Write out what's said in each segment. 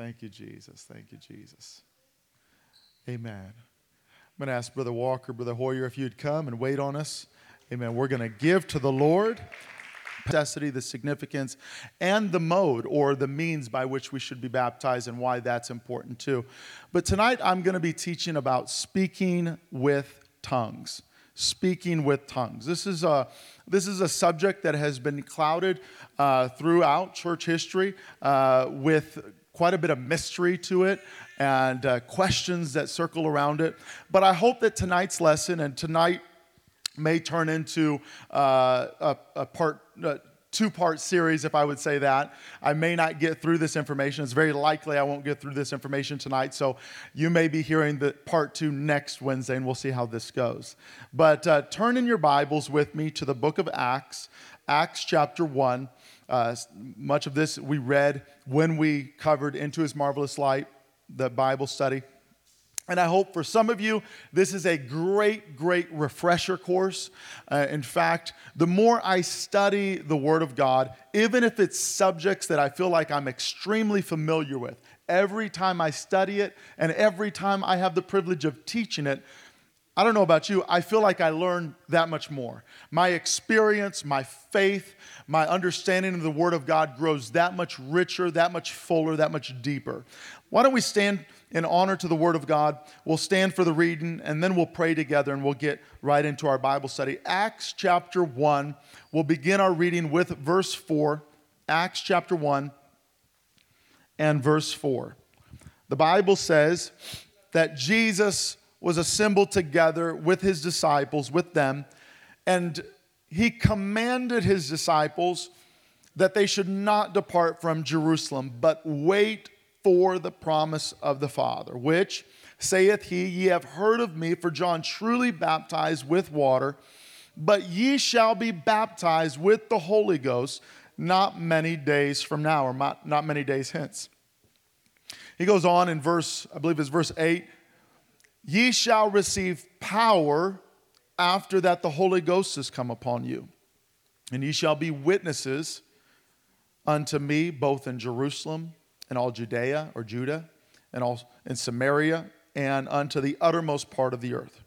Thank you, Jesus. Thank you, Jesus. Amen. I'm going to ask Brother Walker, Brother Hoyer, if you'd come and wait on us. Amen. We're going to give to the Lord necessity, the significance, and the mode or the means by which we should be baptized and why that's important too. But tonight I'm going to be teaching about speaking with tongues. Speaking with tongues. This is a this is a subject that has been clouded uh, throughout church history uh, with quite a bit of mystery to it and uh, questions that circle around it. But I hope that tonight's lesson and tonight may turn into uh, a, a, part. Uh, Two part series, if I would say that. I may not get through this information. It's very likely I won't get through this information tonight. So you may be hearing the part two next Wednesday, and we'll see how this goes. But uh, turn in your Bibles with me to the book of Acts, Acts chapter 1. Uh, much of this we read when we covered Into His Marvelous Light, the Bible study. And I hope for some of you, this is a great, great refresher course. Uh, in fact, the more I study the Word of God, even if it's subjects that I feel like I'm extremely familiar with, every time I study it and every time I have the privilege of teaching it, I don't know about you, I feel like I learn that much more. My experience, my faith, my understanding of the Word of God grows that much richer, that much fuller, that much deeper. Why don't we stand in honor to the Word of God? We'll stand for the reading and then we'll pray together and we'll get right into our Bible study. Acts chapter 1, we'll begin our reading with verse 4. Acts chapter 1 and verse 4. The Bible says that Jesus was assembled together with his disciples, with them, and he commanded his disciples that they should not depart from Jerusalem, but wait for the promise of the Father, which saith he, Ye have heard of me, for John truly baptized with water, but ye shall be baptized with the Holy Ghost not many days from now, or not, not many days hence. He goes on in verse, I believe it's verse 8, Ye shall receive power after that the Holy Ghost has come upon you, and ye shall be witnesses unto me both in Jerusalem and all Judea or Judah, and all in Samaria, and unto the uttermost part of the earth.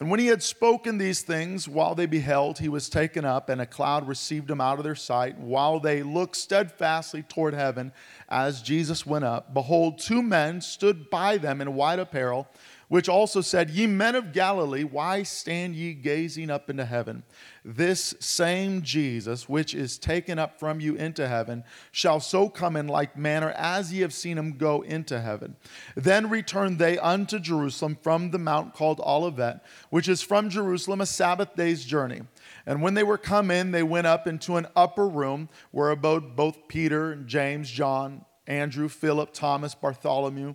And when he had spoken these things, while they beheld, he was taken up, and a cloud received him out of their sight. While they looked steadfastly toward heaven as Jesus went up, behold, two men stood by them in white apparel which also said, Ye men of Galilee, why stand ye gazing up into heaven? This same Jesus, which is taken up from you into heaven, shall so come in like manner as ye have seen him go into heaven. Then returned they unto Jerusalem from the mount called Olivet, which is from Jerusalem a Sabbath day's journey. And when they were come in, they went up into an upper room where abode both Peter, and James, John, Andrew, Philip, Thomas, Bartholomew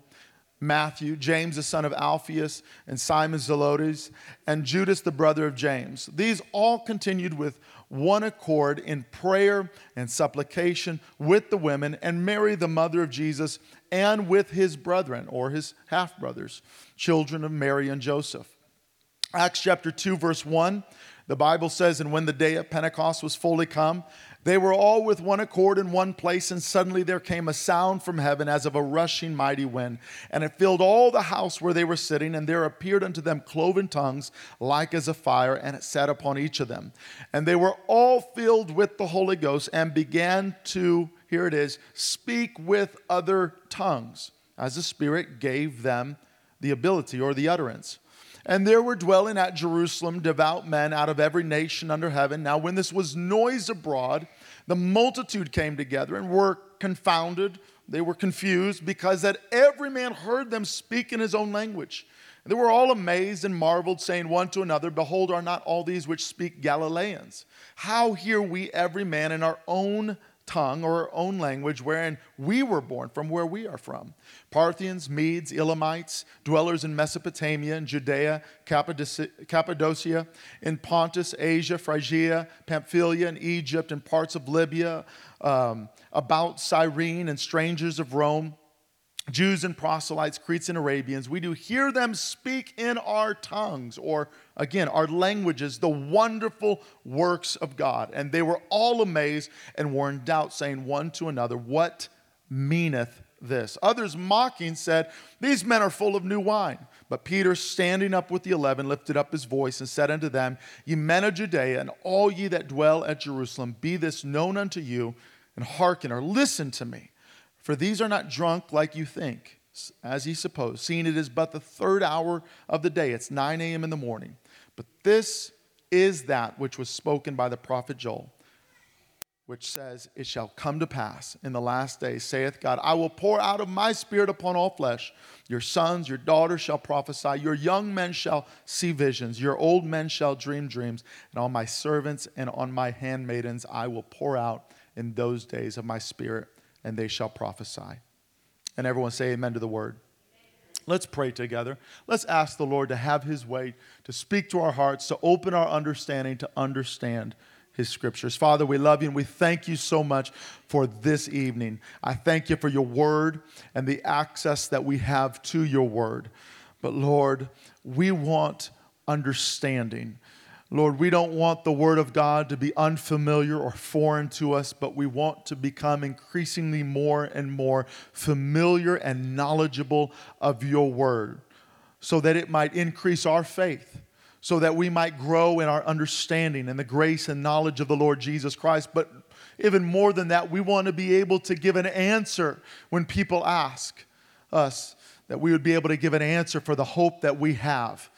Matthew, James the son of Alphaeus, and Simon Zelotes, and Judas the brother of James. These all continued with one accord in prayer and supplication with the women, and Mary, the mother of Jesus, and with his brethren, or his half brothers, children of Mary and Joseph. Acts chapter 2, verse 1, the Bible says, And when the day of Pentecost was fully come, they were all with one accord in one place, and suddenly there came a sound from heaven as of a rushing mighty wind, and it filled all the house where they were sitting, and there appeared unto them cloven tongues like as a fire, and it sat upon each of them. And they were all filled with the Holy Ghost, and began to, here it is, speak with other tongues, as the Spirit gave them the ability or the utterance. And there were dwelling at Jerusalem devout men out of every nation under heaven. Now, when this was noised abroad, the multitude came together and were confounded. They were confused because that every man heard them speak in his own language. And they were all amazed and marveled, saying one to another, Behold, are not all these which speak Galileans? How hear we every man in our own tongue or our own language wherein we were born, from where we are from. Parthians, Medes, Elamites, dwellers in Mesopotamia and Judea, Cappadocia, in Pontus, Asia, Phrygia, Pamphylia, and Egypt, and parts of Libya, um, about Cyrene, and strangers of Rome Jews and proselytes, Cretes and Arabians, we do hear them speak in our tongues, or again, our languages, the wonderful works of God. And they were all amazed and were in doubt, saying one to another, What meaneth this. Others mocking said, These men are full of new wine. But Peter, standing up with the eleven, lifted up his voice and said unto them, Ye men of Judea, and all ye that dwell at Jerusalem, be this known unto you, and hearken or listen to me. For these are not drunk like you think, as ye suppose, seeing it is but the third hour of the day. It's 9 a.m. in the morning. But this is that which was spoken by the prophet Joel which says, It shall come to pass in the last days, saith God, I will pour out of my spirit upon all flesh. Your sons, your daughters shall prophesy, your young men shall see visions, your old men shall dream dreams, and on my servants and on my handmaidens I will pour out in those days of my spirit, and they shall prophesy. And everyone say amen to the word. Let's pray together. Let's ask the Lord to have his way, to speak to our hearts, to open our understanding, to understand his scriptures. Father, we love you and we thank you so much for this evening. I thank you for your word and the access that we have to your word. But Lord, we want understanding. Lord, we don't want the Word of God to be unfamiliar or foreign to us, but we want to become increasingly more and more familiar and knowledgeable of your Word so that it might increase our faith so that we might grow in our understanding and the grace and knowledge of the Lord Jesus Christ. But even more than that, we want to be able to give an answer when people ask us, that we would be able to give an answer for the hope that we have,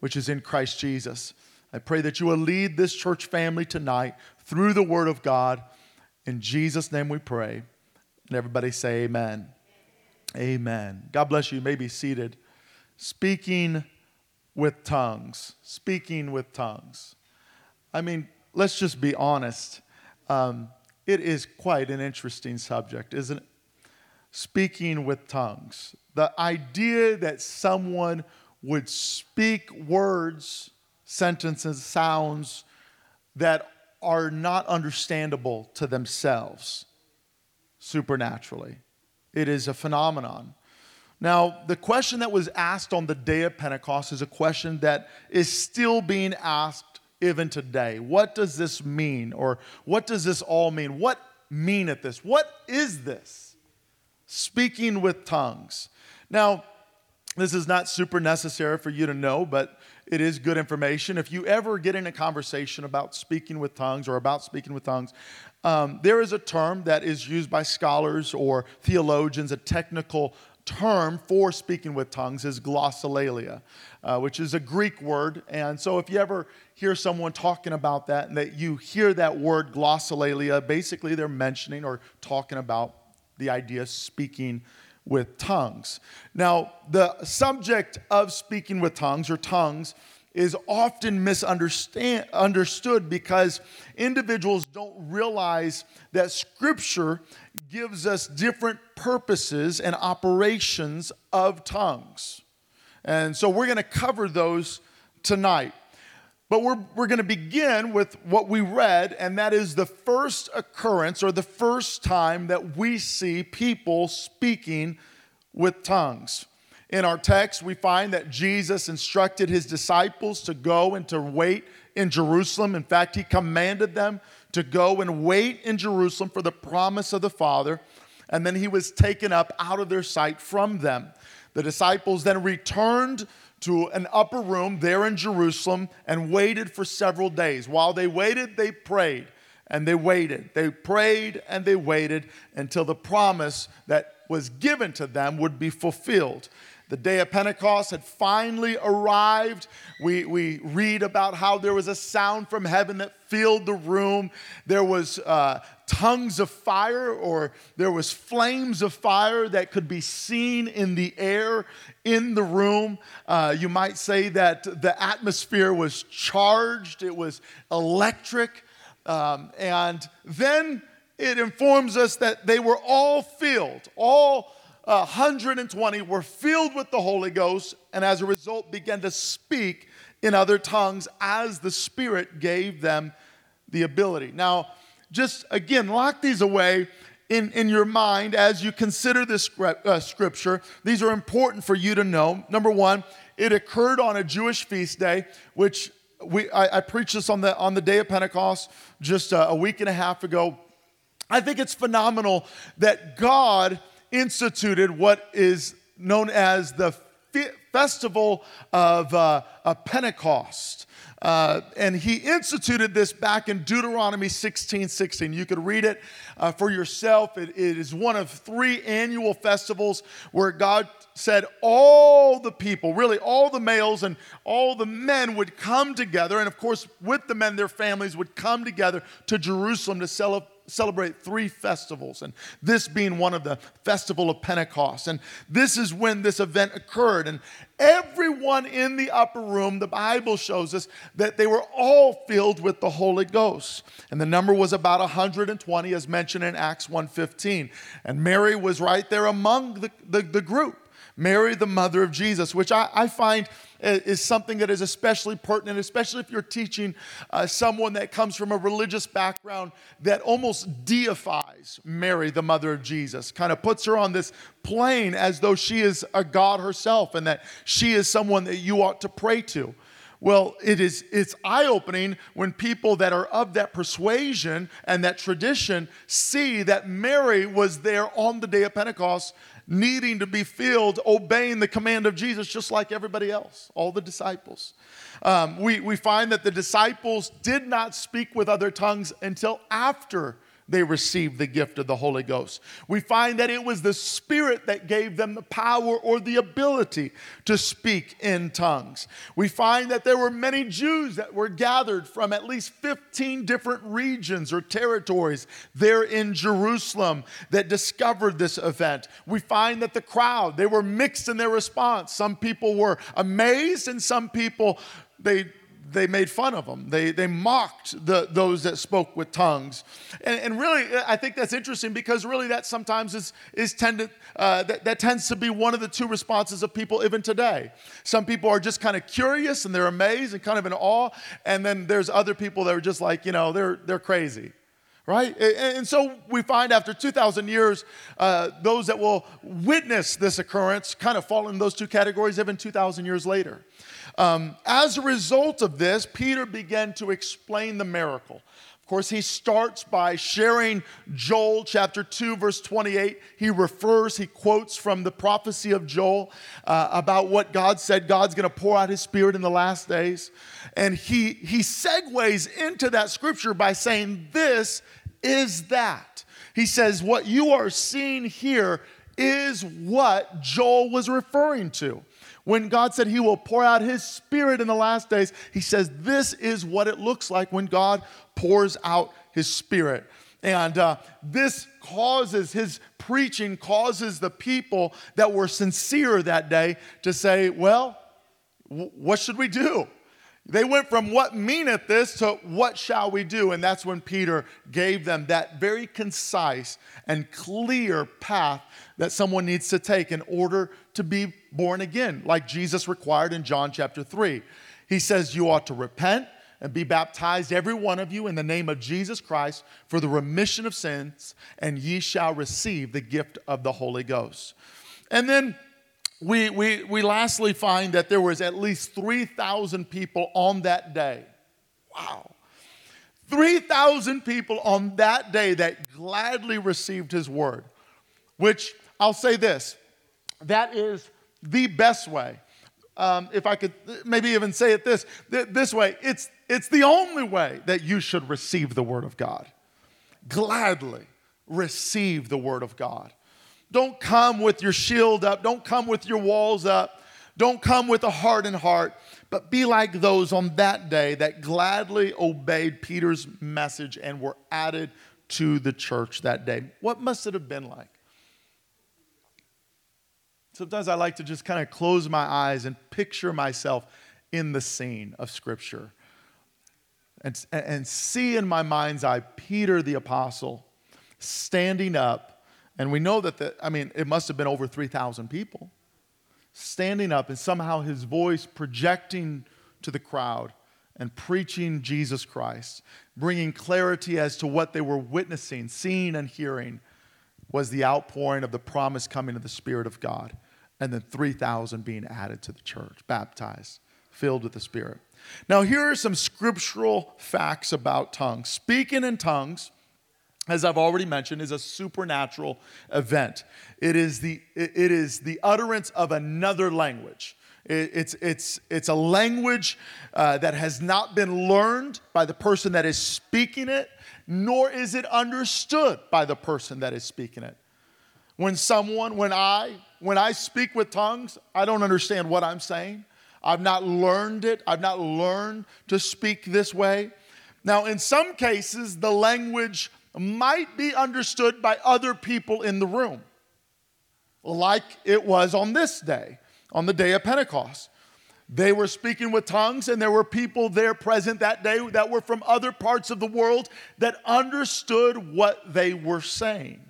which is in Christ Jesus. I pray that you will lead this church family tonight through the Word of God. In Jesus' name we pray. And everybody say, Amen. Amen. God bless you. You may be seated. Speaking with tongues, speaking with tongues. I mean, let's just be honest. Um, it is quite an interesting subject, isn't it? Speaking with tongues. The idea that someone would speak words, sentences, sounds that are not understandable to themselves supernaturally. It is a phenomenon. Now, the question that was asked on the day of Pentecost is a question that is still being asked even today. What does this mean? Or what does this all mean? What meaneth this? What is this? Speaking with tongues. Now, this is not super necessary for you to know, but it is good information. If you ever get in a conversation about speaking with tongues or about speaking with tongues, um, there is a term that is used by scholars or theologians, a technical term for speaking with tongues is glossolalia, uh, which is a Greek word. And so if you ever hear someone talking about that and that you hear that word glossolalia, basically they're mentioning or talking about the idea of speaking with tongues. Now, the subject of speaking with tongues or tongues is often misunderstood because individuals don't realize that Scripture gives us different purposes and operations of tongues. And so we're going to cover those tonight. But we're, we're going to begin with what we read, and that is the first occurrence or the first time that we see people speaking with tongues. In our text, we find that Jesus instructed his disciples to go and to wait in Jerusalem. In fact, he commanded them to go and wait in Jerusalem for the promise of the Father. And then he was taken up out of their sight from them. The disciples then returned to an upper room there in Jerusalem and waited for several days. While they waited, they prayed and they waited. They prayed and they waited until the promise that was given to them would be fulfilled. The day of Pentecost had finally arrived. We, we read about how there was a sound from heaven that filled the room. There was uh, tongues of fire, or there was flames of fire that could be seen in the air in the room. Uh, you might say that the atmosphere was charged. It was electric. Um, and then it informs us that they were all filled, all 120 were filled with the Holy Ghost and as a result began to speak in other tongues as the Spirit gave them the ability. Now, just again, lock these away in, in your mind as you consider this uh, scripture. These are important for you to know. Number one, it occurred on a Jewish feast day, which we, I, I preached this on the, on the day of Pentecost just a, a week and a half ago. I think it's phenomenal that God instituted what is known as the festival of, uh, Pentecost. Uh, and he instituted this back in Deuteronomy 16 16. You could read it uh, for yourself. It, it is one of three annual festivals where God said all the people, really all the males and all the men would come together. And of course, with the men, their families would come together to Jerusalem to celebrate celebrate three festivals, and this being one of the festival of Pentecost. And this is when this event occurred. And everyone in the upper room, the Bible shows us that they were all filled with the Holy Ghost. And the number was about 120, as mentioned in Acts 1:15. And Mary was right there among the, the, the group. Mary, the mother of Jesus, which I, I find is something that is especially pertinent, especially if you're teaching uh, someone that comes from a religious background that almost deifies Mary, the mother of Jesus, kind of puts her on this plane as though she is a God herself and that she is someone that you ought to pray to. Well, it is it's eye-opening when people that are of that persuasion and that tradition see that Mary was there on the day of Pentecost needing to be filled, obeying the command of Jesus, just like everybody else, all the disciples. Um, we, we find that the disciples did not speak with other tongues until after they received the gift of the Holy Ghost. We find that it was the Spirit that gave them the power or the ability to speak in tongues. We find that there were many Jews that were gathered from at least 15 different regions or territories there in Jerusalem that discovered this event. We find that the crowd, they were mixed in their response. Some people were amazed and some people they they made fun of them. They, they mocked the, those that spoke with tongues. And, and really, I think that's interesting because really that sometimes is, is tended, uh, that, that tends to be one of the two responses of people even today. Some people are just kind of curious and they're amazed and kind of in awe. And then there's other people that are just like, you know, they're, they're crazy right? And so we find after 2,000 years, uh, those that will witness this occurrence kind of fall in those two categories even 2,000 years later. Um, as a result of this, Peter began to explain the miracle. Of course, he starts by sharing Joel chapter 2, verse 28. He refers, he quotes from the prophecy of Joel uh, about what God said God's going to pour out his spirit in the last days. And he, he segues into that scripture by saying, This is that. He says, What you are seeing here is what Joel was referring to. When God said He will pour out His Spirit in the last days, He says this is what it looks like when God pours out His Spirit. And uh, this causes, his preaching causes the people that were sincere that day to say, well, w- what should we do? They went from what meaneth this to what shall we do? And that's when Peter gave them that very concise and clear path that someone needs to take in order to be born again, like Jesus required in John chapter 3. He says, You ought to repent and be baptized, every one of you, in the name of Jesus Christ for the remission of sins, and ye shall receive the gift of the Holy Ghost. And then we, we, we lastly find that there was at least 3,000 people on that day. Wow. 3,000 people on that day that gladly received his word, which I'll say this that is the best way. Um, if I could maybe even say it this, this way, it's, it's the only way that you should receive the word of God. Gladly receive the word of God. Don't come with your shield up. Don't come with your walls up. Don't come with a hardened heart, but be like those on that day that gladly obeyed Peter's message and were added to the church that day. What must it have been like? Sometimes I like to just kind of close my eyes and picture myself in the scene of Scripture and, and see in my mind's eye Peter the apostle standing up and we know that, the, I mean, it must have been over 3,000 people standing up and somehow his voice projecting to the crowd and preaching Jesus Christ, bringing clarity as to what they were witnessing, seeing, and hearing was the outpouring of the promise coming of the Spirit of God. And then 3,000 being added to the church, baptized, filled with the Spirit. Now, here are some scriptural facts about tongues. Speaking in tongues as I've already mentioned, is a supernatural event. It is the, it is the utterance of another language. It's, it's, it's a language uh, that has not been learned by the person that is speaking it, nor is it understood by the person that is speaking it. When someone, when I, when I speak with tongues, I don't understand what I'm saying. I've not learned it. I've not learned to speak this way. Now, in some cases, the language might be understood by other people in the room, like it was on this day, on the day of Pentecost. They were speaking with tongues, and there were people there present that day that were from other parts of the world that understood what they were saying.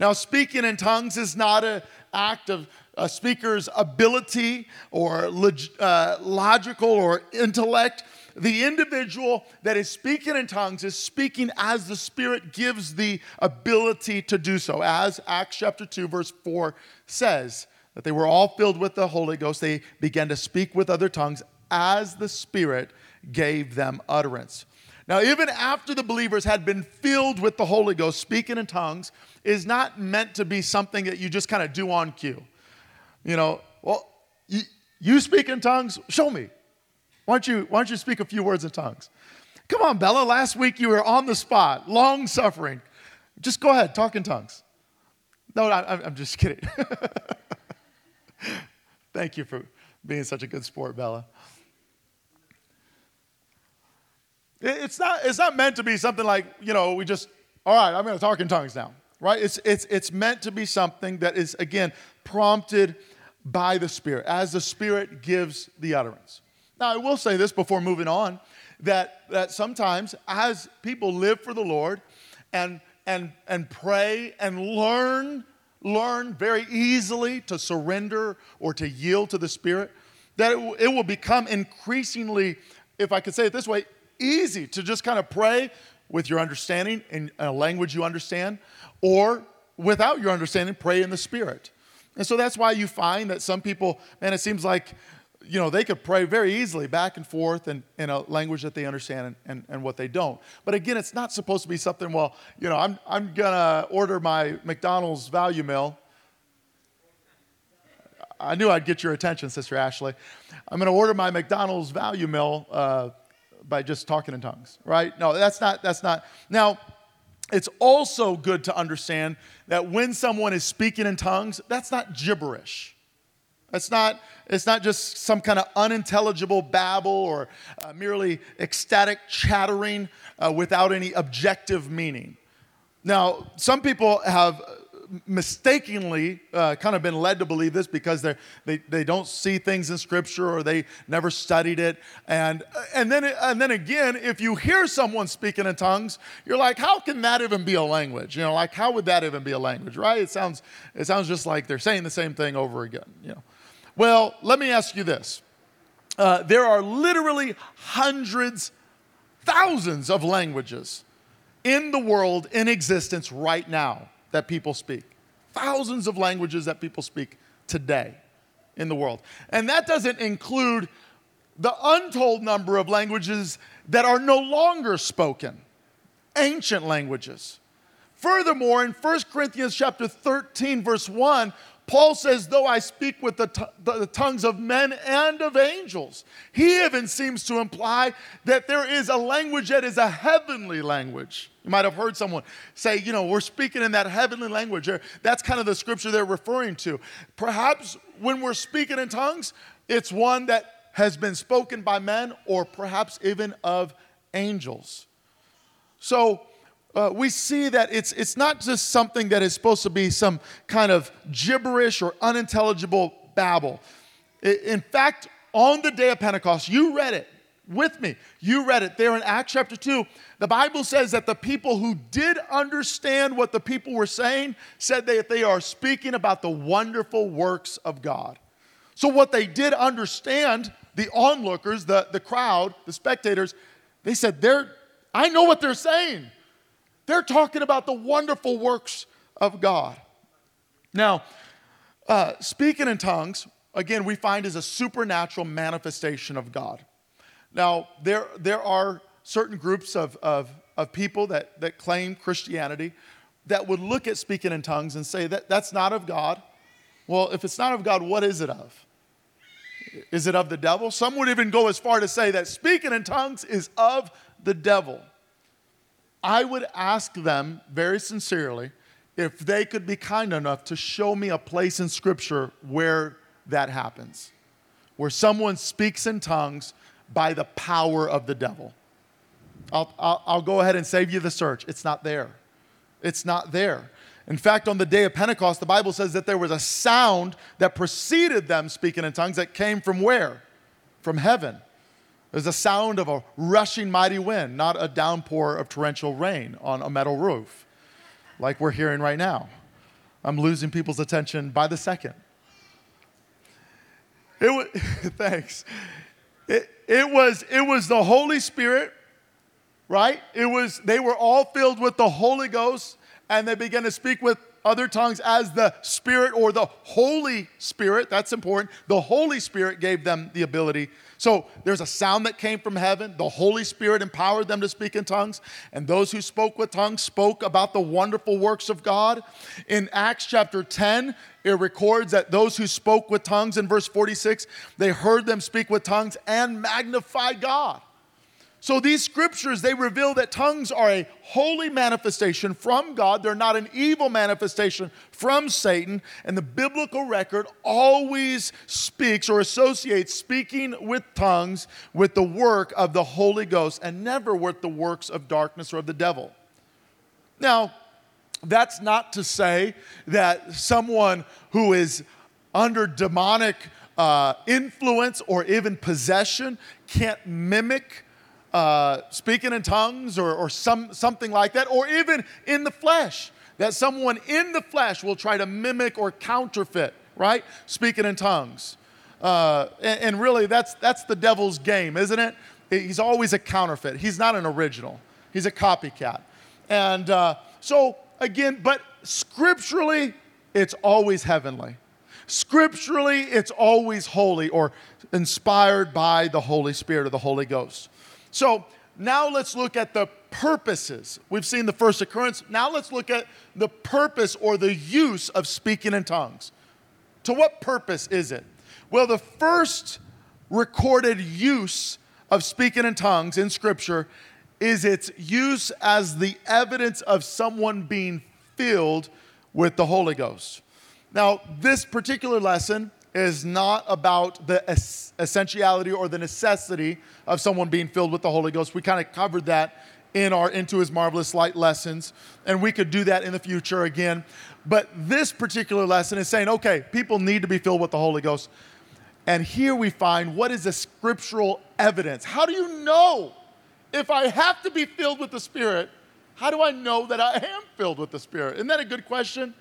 Now, speaking in tongues is not an act of a speaker's ability or log- uh, logical or intellect the individual that is speaking in tongues is speaking as the Spirit gives the ability to do so, as Acts chapter 2, verse 4 says, that they were all filled with the Holy Ghost. They began to speak with other tongues as the Spirit gave them utterance. Now, even after the believers had been filled with the Holy Ghost, speaking in tongues is not meant to be something that you just kind of do on cue. You know, well, you, speak in tongues, show me. Why don't, you, why don't you speak a few words in tongues? Come on, Bella. Last week you were on the spot, long suffering. Just go ahead, talk in tongues. No, I, I'm just kidding. Thank you for being such a good sport, Bella. It's not, it's not meant to be something like, you know, we just, all right, I'm going to talk in tongues now, right? It's, it's, it's meant to be something that is, again, prompted by the Spirit, as the Spirit gives the utterance. Now, I will say this before moving on that, that sometimes as people live for the Lord and, and, and pray and learn, learn very easily to surrender or to yield to the Spirit, that it, it will become increasingly, if I could say it this way, easy to just kind of pray with your understanding in a language you understand, or without your understanding, pray in the Spirit. And so that's why you find that some people, man, it seems like you know, they could pray very easily back and forth in, in a language that they understand and, and, and what they don't. But again, it's not supposed to be something, well, you know, I'm, I'm going to order my McDonald's value meal. I knew I'd get your attention, Sister Ashley. I'm going to order my McDonald's value meal uh, by just talking in tongues, right? No, that's not, that's not. Now, it's also good to understand that when someone is speaking in tongues, that's not gibberish. It's not, it's not just some kind of unintelligible babble or uh, merely ecstatic chattering uh, without any objective meaning. Now, some people have mistakenly uh, kind of been led to believe this because they they, don't see things in Scripture or they never studied it. And, and, then, and then again, if you hear someone speaking in tongues, you're like, how can that even be a language? You know, like, how would that even be a language, right? It sounds, it sounds just like they're saying the same thing over again, you know. Well, let me ask you this. Uh, there are literally hundreds, thousands of languages in the world in existence right now that people speak. Thousands of languages that people speak today in the world. And that doesn't include the untold number of languages that are no longer spoken, ancient languages. Furthermore, in 1 Corinthians chapter 13 verse 1, Paul says, though I speak with the, t- the, tongues of men and of angels. He even seems to imply that there is a language that is a heavenly language. You might have heard someone say, you know, we're speaking in that heavenly language. That's kind of the scripture they're referring to. Perhaps when we're speaking in tongues, it's one that has been spoken by men or perhaps even of angels. So, uh, we see that it's, it's not just something that is supposed to be some kind of gibberish or unintelligible babble. In fact, on the day of Pentecost, you read it with me. You read it there in Acts chapter 2. The Bible says that the people who did understand what the people were saying said that they are speaking about the wonderful works of God. So, what they did understand, the onlookers, the, the crowd, the spectators, they said, they're, I know what they're saying. They're talking about the wonderful works of God. Now, uh, speaking in tongues, again, we find is a supernatural manifestation of God. Now, there, there are certain groups of, of, of people that, that claim Christianity that would look at speaking in tongues and say that that's not of God. Well, if it's not of God, what is it of? Is it of the devil? Some would even go as far to say that speaking in tongues is of the devil. I would ask them very sincerely if they could be kind enough to show me a place in Scripture where that happens, where someone speaks in tongues by the power of the devil. I'll, I'll, I'll, go ahead and save you the search. It's not there. It's not there. In fact, on the day of Pentecost, the Bible says that there was a sound that preceded them speaking in tongues that came from where? From heaven. There's a sound of a rushing mighty wind, not a downpour of torrential rain on a metal roof, like we're hearing right now. I'm losing people's attention by the second. It was, thanks. It, it, was, it was the Holy Spirit, right? It was, they were all filled with the Holy Ghost, and they began to speak with other tongues as the Spirit or the Holy Spirit. That's important. The Holy Spirit gave them the ability. So there's a sound that came from heaven. The Holy Spirit empowered them to speak in tongues. And those who spoke with tongues spoke about the wonderful works of God. In Acts chapter 10, it records that those who spoke with tongues in verse 46, they heard them speak with tongues and magnify God. So these scriptures, they reveal that tongues are a holy manifestation from God. They're not an evil manifestation from Satan. And the biblical record always speaks or associates speaking with tongues with the work of the Holy Ghost and never with the works of darkness or of the devil. Now, that's not to say that someone who is under demonic uh, influence or even possession can't mimic uh, speaking in tongues or, or some, something like that, or even in the flesh, that someone in the flesh will try to mimic or counterfeit, right? Speaking in tongues. Uh, and, and, really, that's, that's the devil's game, isn't it? He's always a counterfeit. He's not an original, he's a copycat. And uh, so, again, but scripturally, it's always heavenly. Scripturally, it's always holy or inspired by the Holy Spirit or the Holy Ghost. So now let's look at the purposes. We've seen the first occurrence. Now let's look at the purpose or the use of speaking in tongues. To what purpose is it? Well, the first recorded use of speaking in tongues in Scripture is its use as the evidence of someone being filled with the Holy Ghost. Now, this particular lesson is not about the essentiality or the necessity of someone being filled with the Holy Ghost. We kind of covered that in our Into His Marvelous Light lessons, and we could do that in the future again. But this particular lesson is saying, okay, people need to be filled with the Holy Ghost. And here we find what is the scriptural evidence. How do you know if I have to be filled with the Spirit? How do I know that I am filled with the Spirit? Isn't that a good question?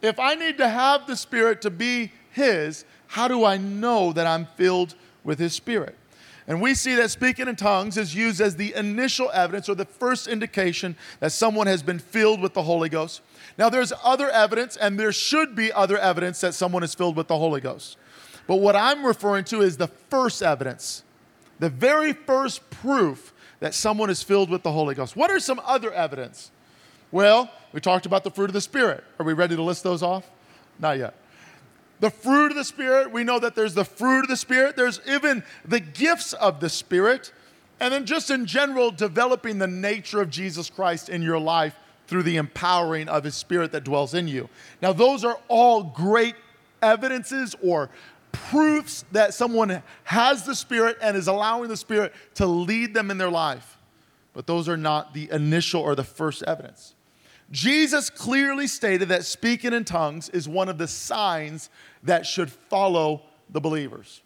If I need to have the Spirit to be his, how do I know that I'm filled with His Spirit? And we see that speaking in tongues is used as the initial evidence or the first indication that someone has been filled with the Holy Ghost. Now, there's other evidence, and there should be other evidence that someone is filled with the Holy Ghost. But what I'm referring to is the first evidence, the very first proof that someone is filled with the Holy Ghost. What are some other evidence? Well, we talked about the fruit of the Spirit. Are we ready to list those off? Not yet the fruit of the Spirit. We know that there's the fruit of the Spirit. There's even the gifts of the Spirit. And then, just in general, developing the nature of Jesus Christ in your life through the empowering of His Spirit that dwells in you. Now, those are all great evidences or proofs that someone has the Spirit and is allowing the Spirit to lead them in their life. But those are not the initial or the first evidence. Jesus clearly stated that speaking in tongues is one of the signs that should follow the believers.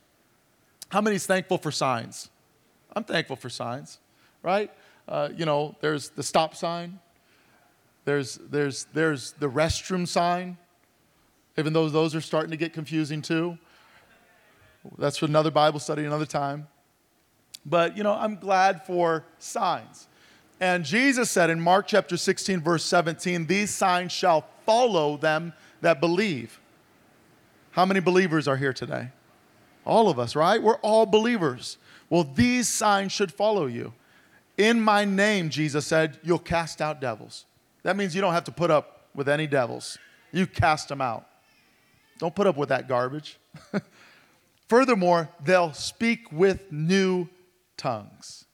How many is thankful for signs? I'm thankful for signs, right? Uh, you know, there's the stop sign, there's, there's, there's the restroom sign, even though those are starting to get confusing too. That's for another Bible study another time. But, you know, I'm glad for signs. And Jesus said in Mark chapter 16, verse 17, These signs shall follow them that believe. How many believers are here today? All of us, right? We're all believers. Well, these signs should follow you. In my name, Jesus said, you'll cast out devils. That means you don't have to put up with any devils. You cast them out. Don't put up with that garbage. Furthermore, they'll speak with new tongues.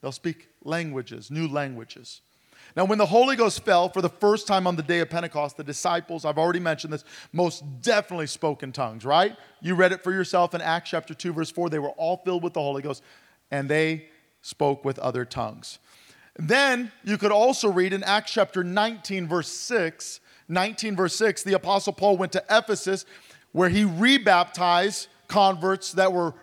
They'll speak languages, new languages. Now, when the Holy Ghost fell for the first time on the day of Pentecost, the disciples, I've already mentioned this, most definitely spoke in tongues, right? You read it for yourself in Acts chapter 2, verse 4. They were all filled with the Holy Ghost and they spoke with other tongues. Then you could also read in Acts chapter 19, verse 6. 19, verse 6, the Apostle Paul went to Ephesus where he rebaptized converts that were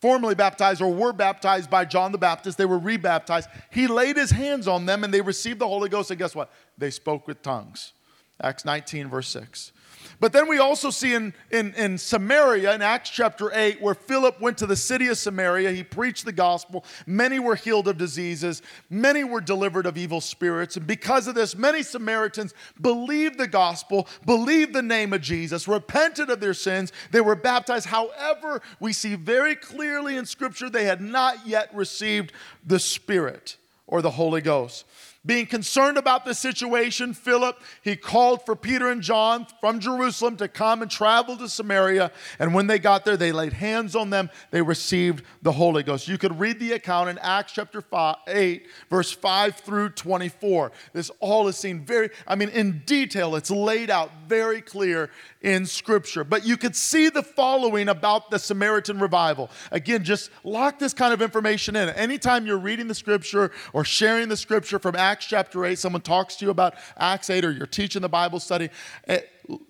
formerly baptized or were baptized by John the Baptist. They were rebaptized. He laid his hands on them and they received the Holy Ghost. And guess what? They spoke with tongues. Acts 19, verse 6. But then we also see in, in, in Samaria, in Acts chapter 8, where Philip went to the city of Samaria. He preached the gospel. Many were healed of diseases, many were delivered of evil spirits. And because of this, many Samaritans believed the gospel, believed the name of Jesus, repented of their sins. They were baptized. However, we see very clearly in Scripture they had not yet received the Spirit or the Holy Ghost. Being concerned about the situation, Philip, he called for Peter and John from Jerusalem to come and travel to Samaria. And when they got there, they laid hands on them. They received the Holy Ghost. You could read the account in Acts chapter five, 8, verse 5 through 24. This all is seen very, I mean, in detail. It's laid out very clear in Scripture. But you could see the following about the Samaritan revival. Again, just lock this kind of information in. Anytime you're reading the Scripture or sharing the Scripture from Acts, chapter 8, someone talks to you about Acts 8 or you're teaching the Bible study, eh,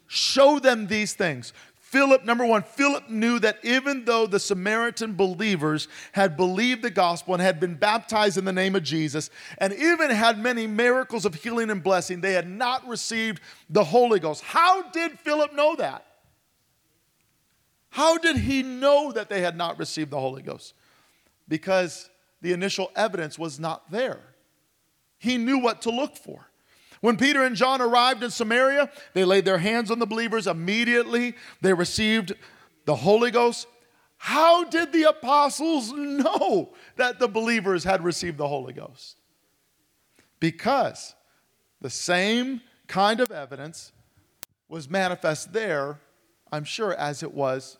show them these things. Philip, number one, Philip knew that even though the Samaritan believers had believed the gospel and had been baptized in the name of Jesus, and even had many miracles of healing and blessing, they had not received the Holy Ghost. How did Philip know that? How did he know that they had not received the Holy Ghost? Because the initial evidence was not there. He knew what to look for. When Peter and John arrived in Samaria, they laid their hands on the believers. Immediately, they received the Holy Ghost. How did the apostles know that the believers had received the Holy Ghost? Because the same kind of evidence was manifest there, I'm sure, as it was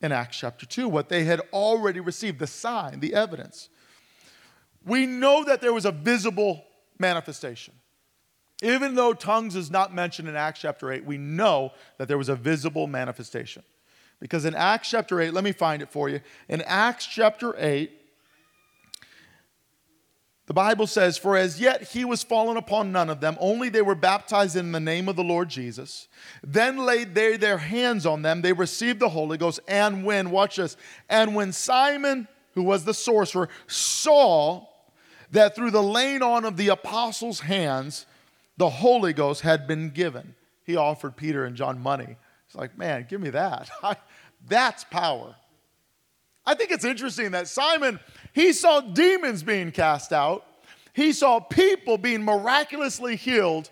in Acts chapter 2, what they had already received the sign, the evidence we know that there was a visible manifestation. Even though tongues is not mentioned in Acts chapter 8, we know that there was a visible manifestation. Because in Acts chapter 8, let me find it for you. In Acts chapter 8, the Bible says, For as yet he was fallen upon none of them, only they were baptized in the name of the Lord Jesus. Then laid they their hands on them, they received the Holy Ghost. And when, watch this, and when Simon, who was the sorcerer, saw that through the laying on of the apostles' hands, the Holy Ghost had been given. He offered Peter and John money. He's like, man, give me that. That's power. I think it's interesting that Simon, he saw demons being cast out, he saw people being miraculously healed,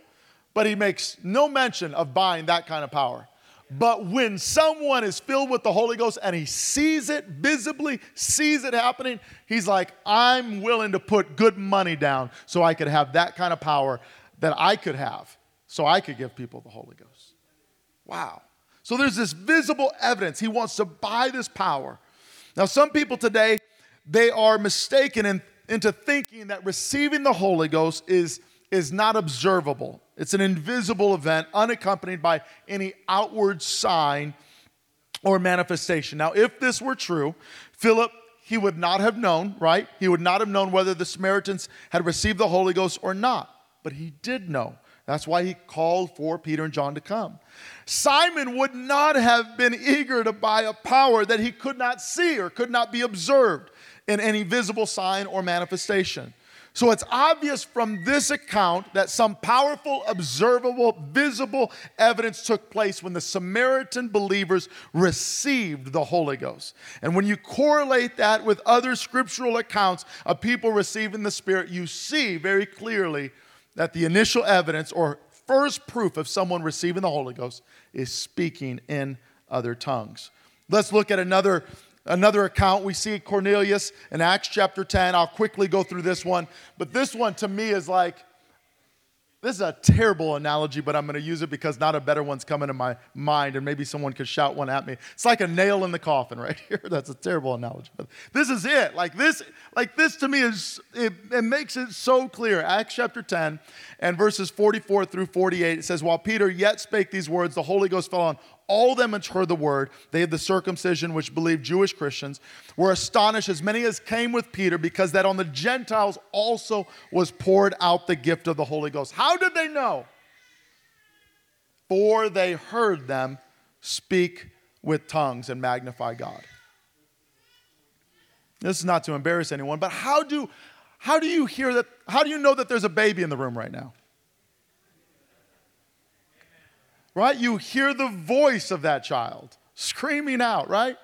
but he makes no mention of buying that kind of power. But when someone is filled with the Holy Ghost and he sees it visibly, sees it happening, he's like, I'm willing to put good money down so I could have that kind of power that I could have, so I could give people the Holy Ghost. Wow. So there's this visible evidence. He wants to buy this power. Now, some people today, they are mistaken in, into thinking that receiving the Holy Ghost is is not observable. It's an invisible event, unaccompanied by any outward sign or manifestation. Now, if this were true, Philip, he would not have known, right? He would not have known whether the Samaritans had received the Holy Ghost or not. But he did know. That's why he called for Peter and John to come. Simon would not have been eager to buy a power that he could not see or could not be observed in any visible sign or manifestation. So it's obvious from this account that some powerful, observable, visible evidence took place when the Samaritan believers received the Holy Ghost. And when you correlate that with other scriptural accounts of people receiving the Spirit, you see very clearly that the initial evidence or first proof of someone receiving the Holy Ghost is speaking in other tongues. Let's look at another another account. We see Cornelius in Acts chapter 10. I'll quickly go through this one. But this one to me is like, this is a terrible analogy, but I'm going to use it because not a better one's coming to my mind, and maybe someone could shout one at me. It's like a nail in the coffin right here. That's a terrible analogy, this is it. Like this, like this to me is it, it makes it so clear. Acts chapter 10 and verses 44 through 48. It says, "While Peter yet spake these words, the Holy Ghost fell on all them which heard the word, they had the circumcision which believed Jewish Christians, were astonished, as many as came with Peter, because that on the Gentiles also was poured out the gift of the Holy Ghost. How did they know? For they heard them speak with tongues and magnify God. This is not to embarrass anyone, but how do, how do you hear that? How do you know that there's a baby in the room right now? Right? You hear the voice of that child screaming out, right?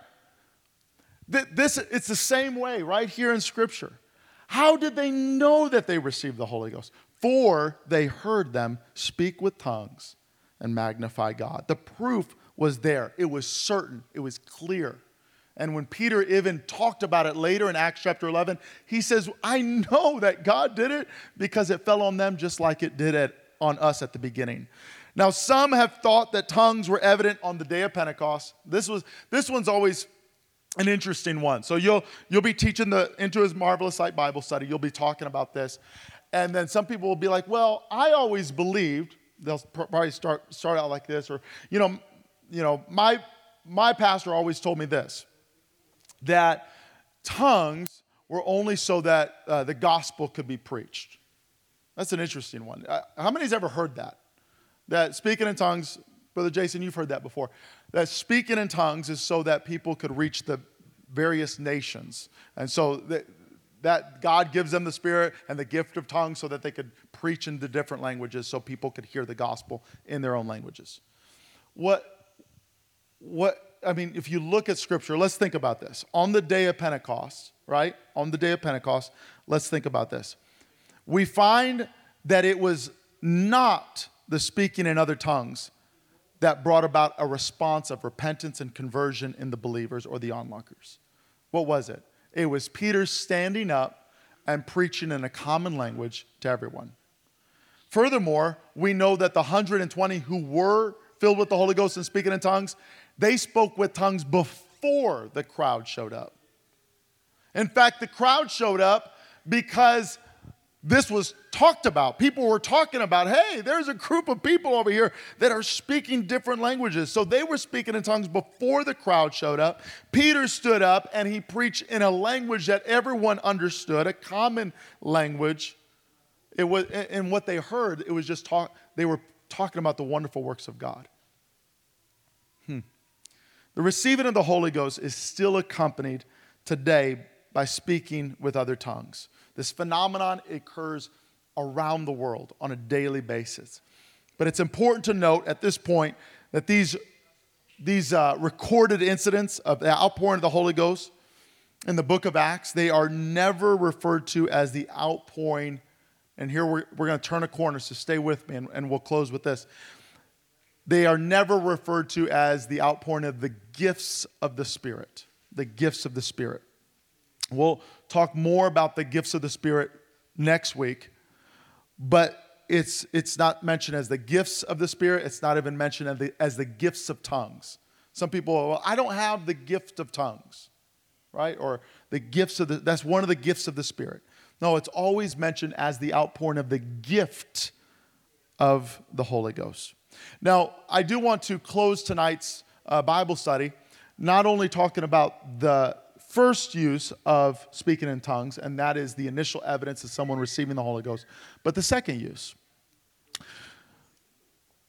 This, it's the same way right here in Scripture. How did they know that they received the Holy Ghost? For they heard them speak with tongues and magnify God. The proof was there, it was certain, it was clear. And when Peter even talked about it later in Acts chapter 11, he says, I know that God did it because it fell on them just like it did it on us at the beginning. Now, some have thought that tongues were evident on the day of Pentecost. This, was, this one's always an interesting one. So you'll, you'll be teaching the Into His Marvelous Light Bible study. You'll be talking about this. And then some people will be like, well, I always believed, they'll probably start, start out like this, or, you know, you know my, my pastor always told me this, that tongues were only so that uh, the gospel could be preached. That's an interesting one. Uh, how many's ever heard that? That speaking in tongues, Brother Jason, you've heard that before, that speaking in tongues is so that people could reach the various nations. And so that, that God gives them the spirit and the gift of tongues so that they could preach in the different languages so people could hear the gospel in their own languages. What, what, I mean, if you look at scripture, let's think about this. On the day of Pentecost, right? On the day of Pentecost, let's think about this. We find that it was not the speaking in other tongues that brought about a response of repentance and conversion in the believers or the onlookers. What was it? It was Peter standing up and preaching in a common language to everyone. Furthermore, we know that the 120 who were filled with the Holy Ghost and speaking in tongues, they spoke with tongues before the crowd showed up. In fact, the crowd showed up because this was talked about. People were talking about, hey, there's a group of people over here that are speaking different languages. So they were speaking in tongues before the crowd showed up. Peter stood up and he preached in a language that everyone understood, a common language. It was, and what they heard, it was just talk, they were talking about the wonderful works of God. Hmm. The receiving of the Holy Ghost is still accompanied today by speaking with other tongues. This phenomenon occurs around the world on a daily basis. But it's important to note at this point that these, these uh, recorded incidents of the outpouring of the Holy Ghost in the book of Acts, they are never referred to as the outpouring. And here we're, we're going to turn a corner, so stay with me, and, and we'll close with this. They are never referred to as the outpouring of the gifts of the Spirit. The gifts of the Spirit. We'll talk more about the gifts of the Spirit next week, but it's, it's not mentioned as the gifts of the Spirit. It's not even mentioned as the, as the gifts of tongues. Some people, well, I don't have the gift of tongues, right? Or the gifts of the, that's one of the gifts of the Spirit. No, it's always mentioned as the outpouring of the gift of the Holy Ghost. Now, I do want to close tonight's uh, Bible study not only talking about the first use of speaking in tongues, and that is the initial evidence of someone receiving the Holy Ghost. But the second use,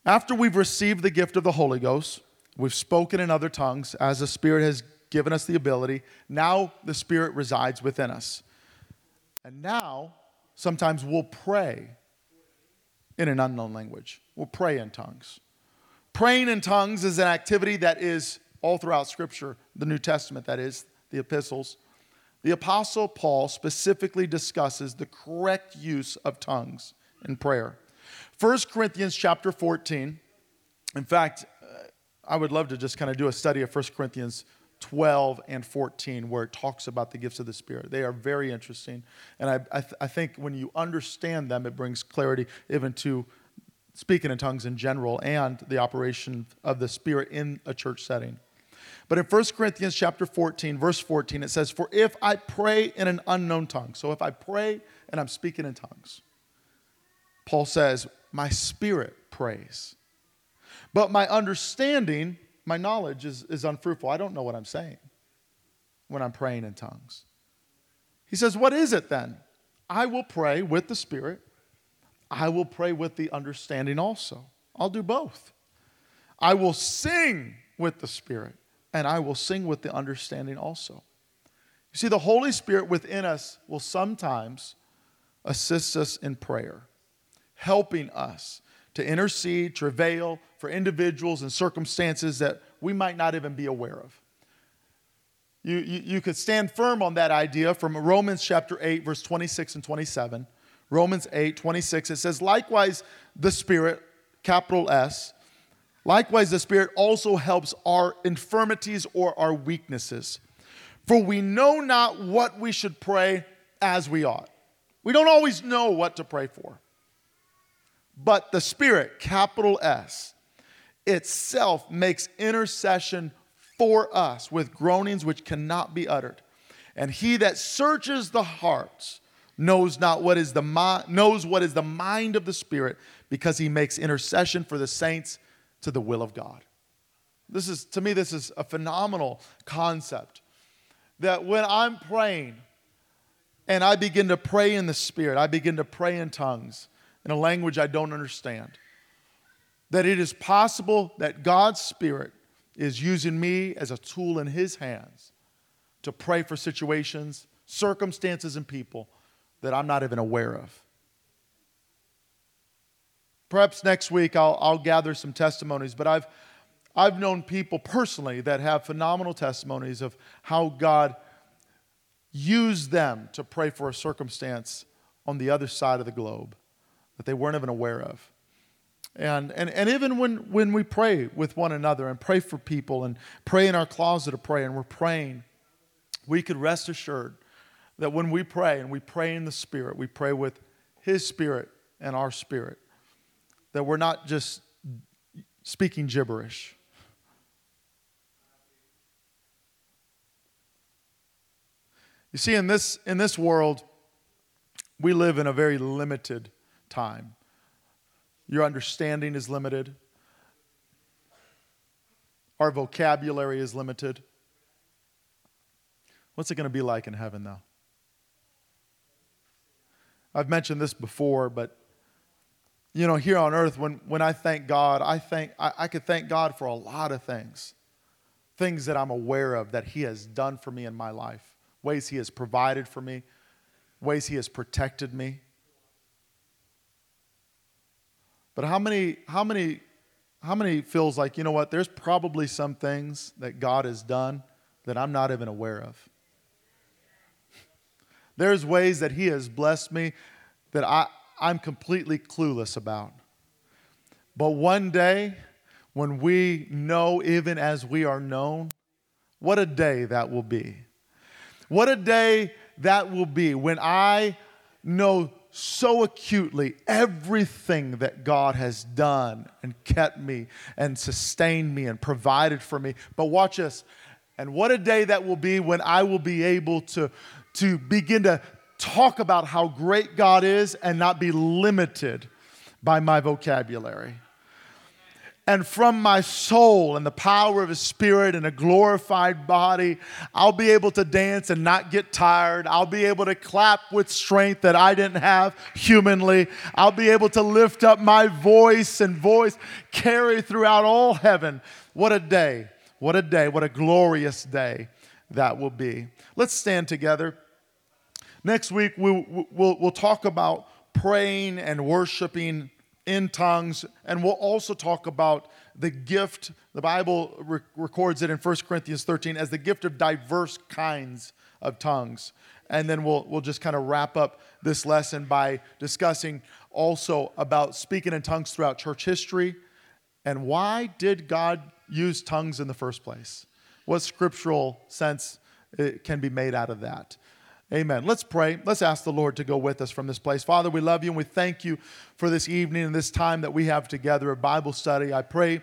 after we've received the gift of the Holy Ghost, we've spoken in other tongues as the Spirit has given us the ability. Now the Spirit resides within us. And now, sometimes we'll pray in an unknown language. We'll pray in tongues. Praying in tongues is an activity that is all throughout Scripture, the New Testament, that is, the epistles, the Apostle Paul specifically discusses the correct use of tongues in prayer. 1 Corinthians chapter 14, in fact, uh, I would love to just kind of do a study of 1 Corinthians 12 and 14, where it talks about the gifts of the Spirit. They are very interesting. And I, I, th- I think when you understand them, it brings clarity even to speaking in tongues in general and the operation of the Spirit in a church setting. But in 1 Corinthians chapter 14, verse 14, it says, For if I pray in an unknown tongue, so if I pray and I'm speaking in tongues, Paul says, My spirit prays. But my understanding, my knowledge is, is unfruitful. I don't know what I'm saying when I'm praying in tongues. He says, What is it then? I will pray with the Spirit. I will pray with the understanding also. I'll do both. I will sing with the Spirit and I will sing with the understanding also. You see, the Holy Spirit within us will sometimes assist us in prayer, helping us to intercede, travail for individuals and circumstances that we might not even be aware of. You, you, you, could stand firm on that idea from Romans chapter 8, verse 26 and 27. Romans 8, 26, it says, Likewise, the Spirit, capital S, Likewise, the Spirit also helps our infirmities or our weaknesses. For we know not what we should pray as we ought. We don't always know what to pray for. But the Spirit, capital S, itself makes intercession for us with groanings which cannot be uttered. And he that searches the hearts knows not what is the mi- knows what is the mind of the Spirit because he makes intercession for the saints to the will of God. This is, to me, this is a phenomenal concept. That when I'm praying and I begin to pray in the Spirit, I begin to pray in tongues in a language I don't understand, that it is possible that God's Spirit is using me as a tool in His hands to pray for situations, circumstances, and people that I'm not even aware of. Perhaps next week I'll, I'll gather some testimonies, but I've, I've known people personally that have phenomenal testimonies of how God used them to pray for a circumstance on the other side of the globe that they weren't even aware of. And, and, and even when, when we pray with one another and pray for people and pray in our closet to pray and we're praying, we could rest assured that when we pray and we pray in the Spirit, we pray with His Spirit and our spirit that we're not just speaking gibberish. You see, in this, in this world, we live in a very limited time. Your understanding is limited, our vocabulary is limited. What's it going to be like in heaven, though? I've mentioned this before, but you know, here on earth, when, when I thank God, I, thank, I, I could thank God for a lot of things. Things that I'm aware of that He has done for me in my life, ways He has provided for me, ways He has protected me. But how many, how many, how many feels like, you know what, there's probably some things that God has done that I'm not even aware of? There's ways that He has blessed me that I, I'm completely clueless about. But one day, when we know, even as we are known, what a day that will be. What a day that will be when I know so acutely everything that God has done and kept me and sustained me and provided for me. But watch this. And what a day that will be when I will be able to, to begin to talk about how great God is and not be limited by my vocabulary. And from my soul and the power of His Spirit and a glorified body, I'll be able to dance and not get tired. I'll be able to clap with strength that I didn't have humanly. I'll be able to lift up my voice and voice carry throughout all heaven. What a day! What a day! What a glorious day that will be. Let's stand together. Next week, we'll, we'll, we'll talk about praying and worshiping in tongues, and we'll also talk about the gift. The Bible re- records it in 1 Corinthians 13 as the gift of diverse kinds of tongues. And then we'll, we'll just kind of wrap up this lesson by discussing also about speaking in tongues throughout church history and why did God use tongues in the first place? what scriptural sense uh, can be made out of that. Amen. Let's pray. Let's ask the Lord to go with us from this place. Father, we love you and we thank you for this evening and this time that we have together a Bible study. I pray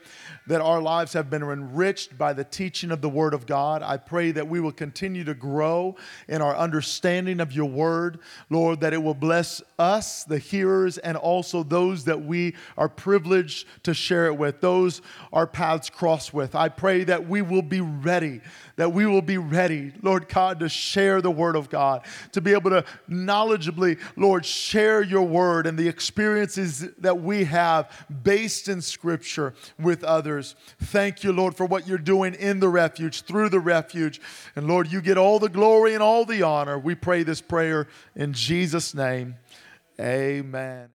that our lives have been enriched by the teaching of the Word of God. I pray that we will continue to grow in our understanding of your Word, Lord, that it will bless us, the hearers, and also those that we are privileged to share it with, those our paths cross with. I pray that we will be ready, that we will be ready, Lord God, to share the Word of God, to be able to knowledgeably, Lord, share your Word and the experience experiences that we have based in Scripture with others. Thank you, Lord, for what you're doing in the refuge, through the refuge. And Lord, you get all the glory and all the honor. We pray this prayer in Jesus' name. Amen.